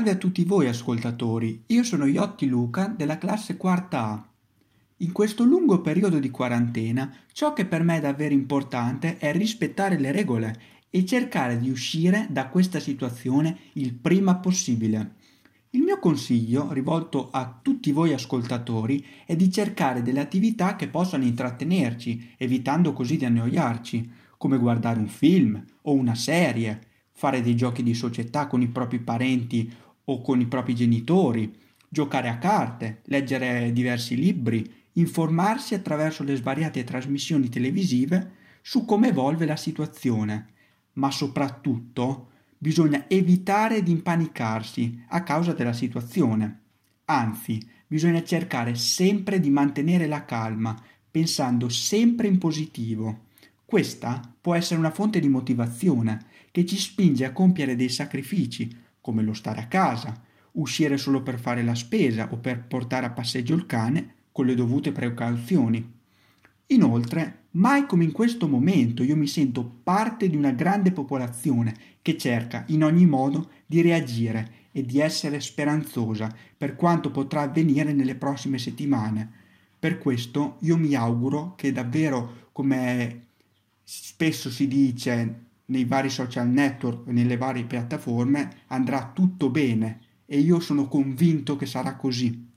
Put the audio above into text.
Salve a tutti voi ascoltatori, io sono Iotti Luca della classe quarta A. In questo lungo periodo di quarantena, ciò che per me è davvero importante è rispettare le regole e cercare di uscire da questa situazione il prima possibile. Il mio consiglio, rivolto a tutti voi ascoltatori, è di cercare delle attività che possano intrattenerci, evitando così di annoiarci, come guardare un film o una serie, fare dei giochi di società con i propri parenti o con i propri genitori, giocare a carte, leggere diversi libri, informarsi attraverso le svariate trasmissioni televisive su come evolve la situazione, ma soprattutto bisogna evitare di impanicarsi a causa della situazione. Anzi, bisogna cercare sempre di mantenere la calma, pensando sempre in positivo. Questa può essere una fonte di motivazione che ci spinge a compiere dei sacrifici, come lo stare a casa, uscire solo per fare la spesa o per portare a passeggio il cane con le dovute precauzioni. Inoltre, mai come in questo momento io mi sento parte di una grande popolazione che cerca in ogni modo di reagire e di essere speranzosa per quanto potrà avvenire nelle prossime settimane. Per questo io mi auguro che davvero, come spesso si dice nei vari social network nelle varie piattaforme, andrà tutto bene e io sono convinto che sarà così.